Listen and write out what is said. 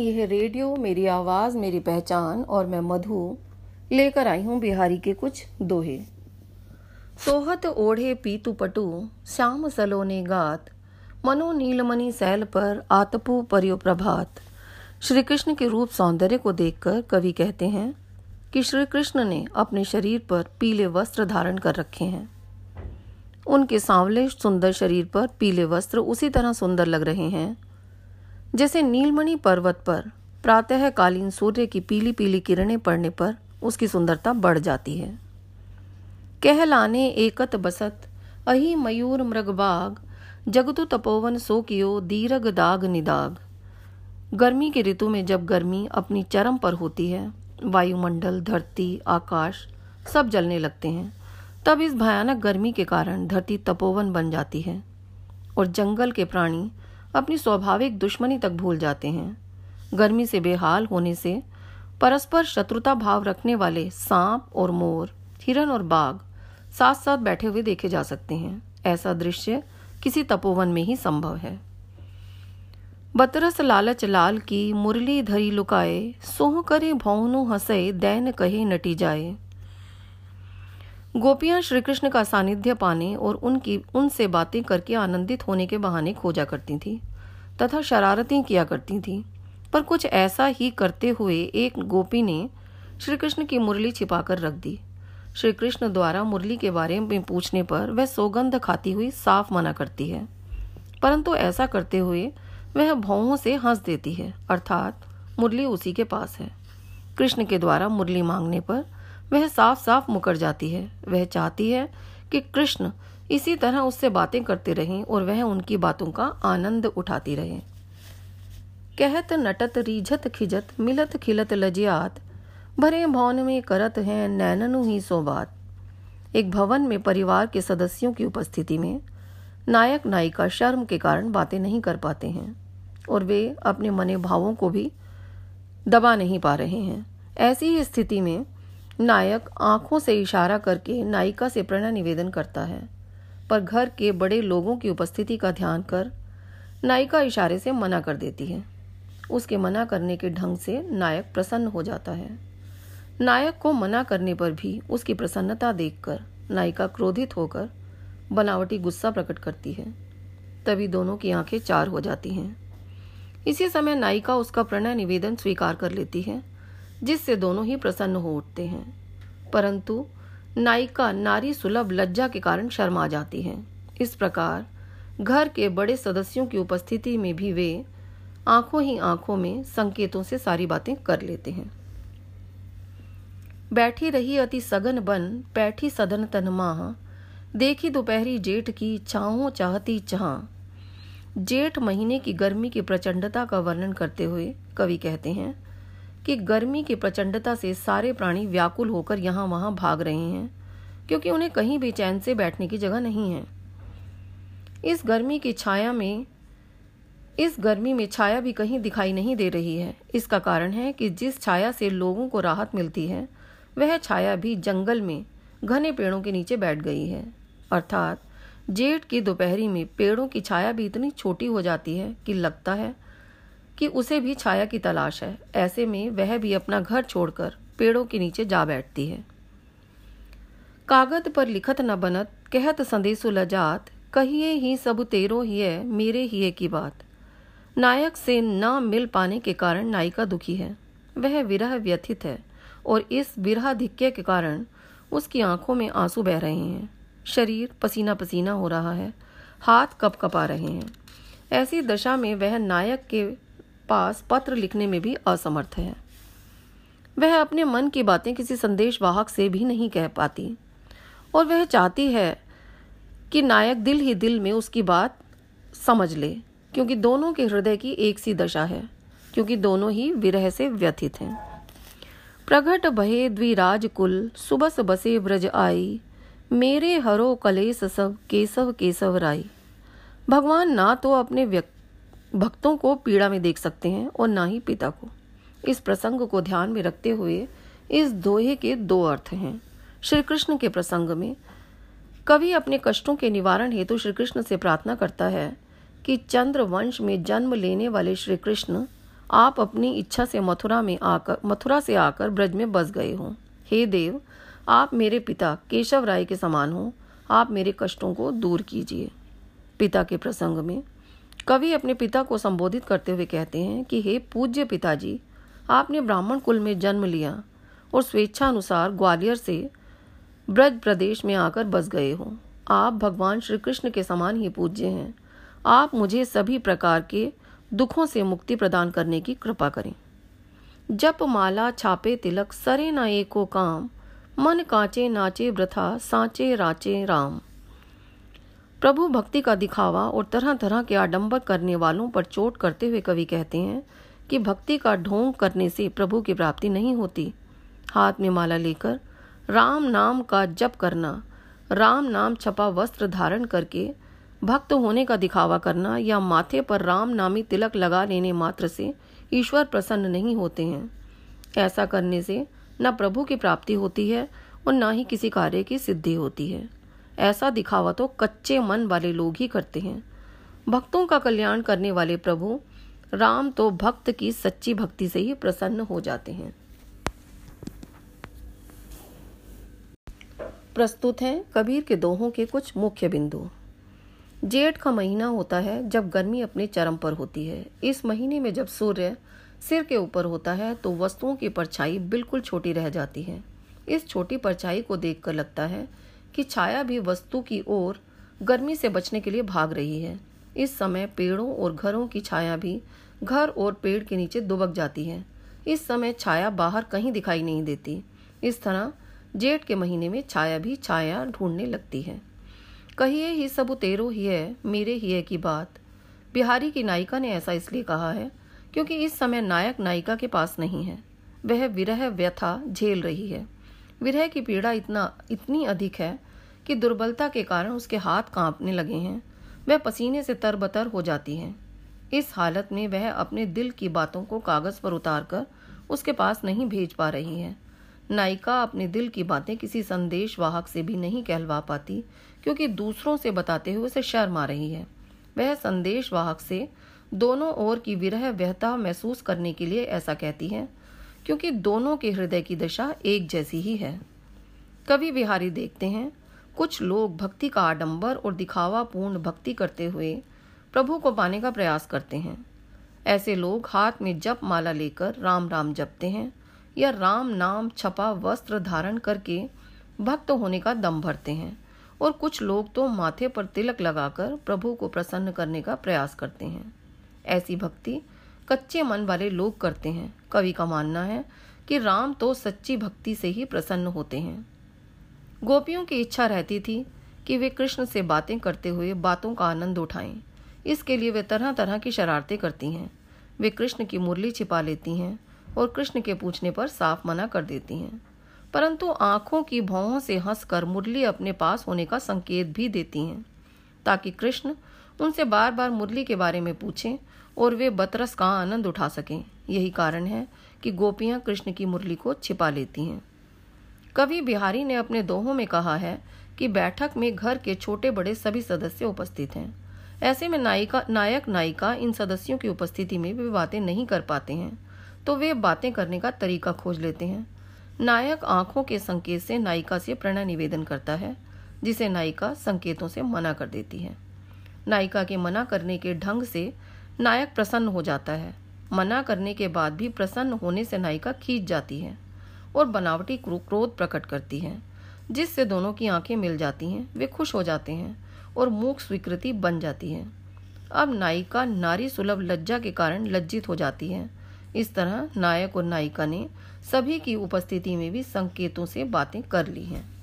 यह रेडियो, मेरी आवाज़, मेरी पहचान और मैं मधु। लेकर आई हूँ बिहारी के कुछ दोहे। सोहत ओढ़े पीतु पटु, श्याम सलोने गात। मनो नीलमणि सैल पर आतपु परियो प्रभात। श्री कृष्ण के रूप सौंदर्य को देखकर कवि कहते हैं कि श्री कृष्ण ने अपने शरीर पर पीले वस्त्र धारण कर रखे हैं। उनके सांवले सुंदर शरीर पर पीले वस्त्र उसी तरह सुंदर लग रहे हैं। जैसे नीलमणि पर्वत पर प्रातःकालीन सूर्य की पीली पीली किरणें पड़ने पर उसकी सुंदरता बढ़ जाती है। कहलाने एकत बसत, अही मयूर मृगबाग जगतु तपोवन सो कियो दीरग दाग निदाग। गर्मी की ऋतु में जब गर्मी अपनी चरम पर होती है, वायुमंडल, धरती, आकाश सब जलने लगते हैं, तब इस भयानक गर्मी के कारण धरती तपोवन बन जाती है और जंगल के प्राणी अपनी स्वाभाविक दुश्मनी तक भूल जाते हैं। गर्मी से बेहाल होने से परस्पर शत्रुता भाव रखने वाले सांप और मोर, हिरन और बाघ साथ साथ बैठे हुए देखे जा सकते हैं। ऐसा दृश्य किसी तपोवन में ही संभव है। बतरस लालच लाल की मुरली धरी लुकाए, सोह करे भौनु हंसे, दैन कहे नटी जाए। गोपियाँ श्री कृष्ण का सानिध्य पाने और उनकी, उनसे बातें करके आनंदित होने के बहाने खोजा करती थी, तथा शरारतें किया करती थी। पर कुछ ऐसा ही करते हुए एक गोपी ने श्री कृष्ण की मुरली छिपाकर रख दी। श्री कृष्ण द्वारा मुरली के बारे में पूछने पर वह सौगंध खाती हुई साफ़ मना करती है। परंतु ऐसा करते हुए वह भावों से हंस देती है, अर्थात मुरली उसी के पास है। कृष्ण के द्वारा मुरली मांगने पर वह साफ़ साफ़ मुकर जाती है। वह चाहती है कि कृष्ण इसी तरह उससे बातें करते रहें और वह उनकी बातों का आनंद उठाती रहे। कहत, नटत, रीझत, खिजत, मिलत, खिलत लजियात भरे भवन में करत हैं नैननु ही सो बात। एक भवन में परिवार के सदस्यों की उपस्थिति में नायक नायिका शर्म के कारण बातें नहीं कर पाते हैं और वे अपने मने भावों को भी दबा नहीं पा रहे हैं। ऐसी ही स्थिति में नायक आँखों से इशारा करके नायिका से प्रणय निवेदन करता है, पर घर के बड़े लोगों की उपस्थिति का ध्यान कर नायिका इशारे से मना कर देती है। उसके मना करने के ढंग से नायक प्रसन्न हो जाता है। नायक को मना करने पर भी उसकी प्रसन्नता देखकर नायिका क्रोधित होकर बनावटी गुस्सा प्रकट करती है। तभी दोनों की आँखें चार हो जाती हैं। इसी समय नायिका उसका प्रणय निवेदन स्वीकार कर लेती है। जिससे दोनों ही प्रसन्न हो उठते हैं। परंतु नायिका नारी सुलभ लज्जा के कारण शर्मा जाती है। इस प्रकार घर के बड़े सदस्यों की उपस्थिति में भी वे आँखों ही आँखों में संकेतों से सारी बातें कर लेते हैं। बैठी रही अति सघन बन पैठी सदन तन माह, देखी दोपहरी जेठ की चाहों चाहती चाह जेठ महीने की गर्मी की प्रचंडता का वर्णन करते हुए कवि कहते हैं कि गर्मी की प्रचंडता से सारे प्राणी व्याकुल होकर यहाँ वहाँ भाग रहे हैं, क्योंकि उन्हें कहीं भी चैन से बैठने की जगह नहीं है। इस गर्मी की छाया में, इस गर्मी में छाया भी कहीं दिखाई नहीं दे रही है। इसका कारण है कि जिस छाया से लोगों को राहत मिलती है, वह छाया भी जंगल में घने पेड़ों के नीचे बैठ गई है। अर्थात, जेठ की दोपहरी में पेड़ों की छाया भी इतनी छोटी हो जाती है कि लगता है कि उसे भी छाया की तलाश है। ऐसे में वह भी अपना घर छोड़कर पेड़ों के नीचे जा बैठती है। कागज़ पर लिखत न बनत, कहत संदेशु लजात, कहिए ही सब तेरो ही है, मेरे ही है की बात। नायक से न मिल पाने के कारण नायिका दुखी है। वह विरह व्यथित है और इस विरहाधिक्य के कारण उसकी आँखों में आँसू बह रहे हैं। शरीर पसीना पसीना हो रहा है, हाथ कप कपा रहे हैं। ऐसी दशा में वह नायक के पास पत्र लिखने में भी असमर्थ है। वह अपने मन की बातें किसी संदेश वाहक से भी नहीं कह पाती। और वह चाहती है कि नायक दिल ही दिल में उसकी बात समझ ले, क्योंकि दोनों के हृदय की एक सी दशा है, क्योंकि दोनों ही विरह से व्यथित हैं। प्रगट भये द्विराज कुल, सुबस बसे ब्रज आई, मेरे हरो कलेस सब केसव केसव राई। भगवान ना तो अपने व्यक्ति भक्तों को पीड़ा में देख सकते हैं और ना ही पिता को। इस प्रसंग को ध्यान में रखते हुए इस दोहे के दो अर्थ हैं। श्री कृष्ण के प्रसंग में, कवि अपने कष्टों के निवारण हेतु श्री कृष्ण से प्रार्थना करता है कि चंद्र वंश में जन्म लेने वाले श्री कृष्ण आप अपनी इच्छा से मथुरा में आकर, मथुरा से आकर ब्रज में बस गए हो। हे देव, आप मेरे पिता केशव राय के समान हो। आप मेरे कष्टों को दूर कीजिए। पिता के प्रसंग में कवि अपने पिता को संबोधित करते हुए कहते हैं कि, हे पूज्य पिताजी, आपने ब्राह्मण कुल में जन्म लिया और स्वेच्छा अनुसार ग्वालियर से ब्रज प्रदेश में आकर बस गए हो। आप भगवान श्री कृष्ण के समान ही पूज्य हैं। आप मुझे सभी प्रकार के दुखों से मुक्ति प्रदान करने की कृपा करें। जप माला छापे तिलक सरे न एको काम, मन कांचे नाचे व्रथा सांचे राचे राम। प्रभु भक्ति का दिखावा और तरह तरह के आडंबर करने वालों पर चोट करते हुए कवि कहते हैं कि भक्ति का ढोंग करने से प्रभु की प्राप्ति नहीं होती। हाथ में माला लेकर, राम नाम का जप करना, राम नाम छपा वस्त्र धारण करके, भक्त होने का दिखावा करना या माथे पर राम नामी तिलक लगा लेने मात्र से ईश्वर प्रसन्न नहीं होते हैं। ऐसा करने से न प्रभु की प्राप्ति होती है और न ही किसी कार्य की सिद्धि होती है। ऐसा दिखावा तो कच्चे मन वाले लोग ही करते हैं। भक्तों का कल्याण करने वाले प्रभु, राम तो भक्त की सच्ची भक्ति से ही प्रसन्न हो जाते हैं। प्रस्तुत हैं कबीर के दोहों के कुछ मुख्य बिंदु। जेठ का महीना होता है जब गर्मी अपने चरम पर होती है। इस महीने में जब सूर्य सिर के ऊपर होता है तो वस्तुओं की परछाई बिल्कुल छोटी रह जाती है। इस छोटी परछाई को देखकर लगता है कि छाया भी वस्तु की ओर गर्मी से बचने के लिए भाग रही है। इस समय पेड़ों और घरों की छाया भी घर और पेड़ के नीचे दुबक जाती है। इस समय छाया बाहर कहीं दिखाई नहीं देती। इस तरह जेठ के महीने में छाया भी छाया ढूँढने लगती है। कहिए ही सब तेरो ही है, मेरे ही है की बात। बिहारी की नायिका ने ऐसा इसलिए कहा है क्योंकि इस समय नायक नायिका के पास नहीं है। वह विरह व्यथा झेल रही है। विरह की पीड़ा इतना, इतनी अधिक है कि दुर्बलता के कारण उसके हाथ कांपने लगे हैं। वह पसीने से तरबतर हो जाती है। इस हालत में वह अपने दिल की बातों को कागज़ पर उतारकर उसके पास नहीं भेज पा रही है। नायिका अपने दिल की बातें किसी संदेश वाहक से भी नहीं कहलवा पाती, क्योंकि दूसरों से बताते हुए उसे शर्म आ रही है। वह संदेश वाहक से दोनों ओर की विरह व्यहता महसूस करने के लिए ऐसा कहती है क्योंकि दोनों के हृदय की दशा एक जैसी ही है। कवि बिहारी देखते हैं, कुछ लोग भक्ति का आडंबर और दिखावा पूर्ण भक्ति करते हुए प्रभु को पाने का प्रयास करते हैं। ऐसे लोग हाथ में जप माला लेकर राम राम जपते हैं या राम नाम छपा वस्त्र धारण करके भक्त होने का दम भरते हैं और कुछ लोग तो माथे पर तिलक लगाकर प्रभु को प्रसन्न करने का प्रयास करते हैं। ऐसी भक्ति कच्चे मन वाले लोग करते हैं। कवि का मानना है कि राम तो सच्ची भक्ति से ही प्रसन्न होते हैं। गोपियों की इच्छा रहती थी कि वे कृष्ण से बातें करते हुए बातों का आनंद उठाएँ। इसके लिए वे तरह तरह की शरारतें करती हैं। वे कृष्ण की मुरली छिपा लेती हैं और कृष्ण के पूछने पर साफ़ मना कर देती हैं। परंतु आँखों की भौहों से हंसकर मुरली अपने पास होने का संकेत भी देती हैं, ताकि कृष्ण उनसे बार बार मुरली के बारे में पूछें और वे बतरस का आनंद उठा सकें। यही कारण है कि गोपियाँ कृष्ण की मुरली को छिपा लेती हैं। कवि बिहारी ने अपने दोहों में कहा है कि बैठक में घर के छोटे बड़े सभी सदस्य उपस्थित हैं। ऐसे में नायिका नायक नायिका इन सदस्यों की उपस्थिति में वे बातें नहीं कर पाते हैं तो वे बातें करने का तरीका खोज लेते हैं। नायक आँखों के संकेत से नायिका से प्रणय निवेदन करता है, जिसे नायिका संकेतों से मना कर देती है। नायिका के मना करने के ढंग से नायक प्रसन्न हो जाता है। मना करने के बाद भी प्रसन्न होने से नायिका खींच जाती है और बनावटी क्रोध प्रकट करती है। जिससे दोनों की आँखें मिल जाती हैं, वे खुश हो जाते हैं और मूक स्वीकृति बन जाती है। अब नायिका नारी सुलभ लज्जा के कारण लज्जित हो जाती है। इस तरह नायक और नायिका ने सभी की उपस्थिति में भी संकेतों से बातें कर ली हैं।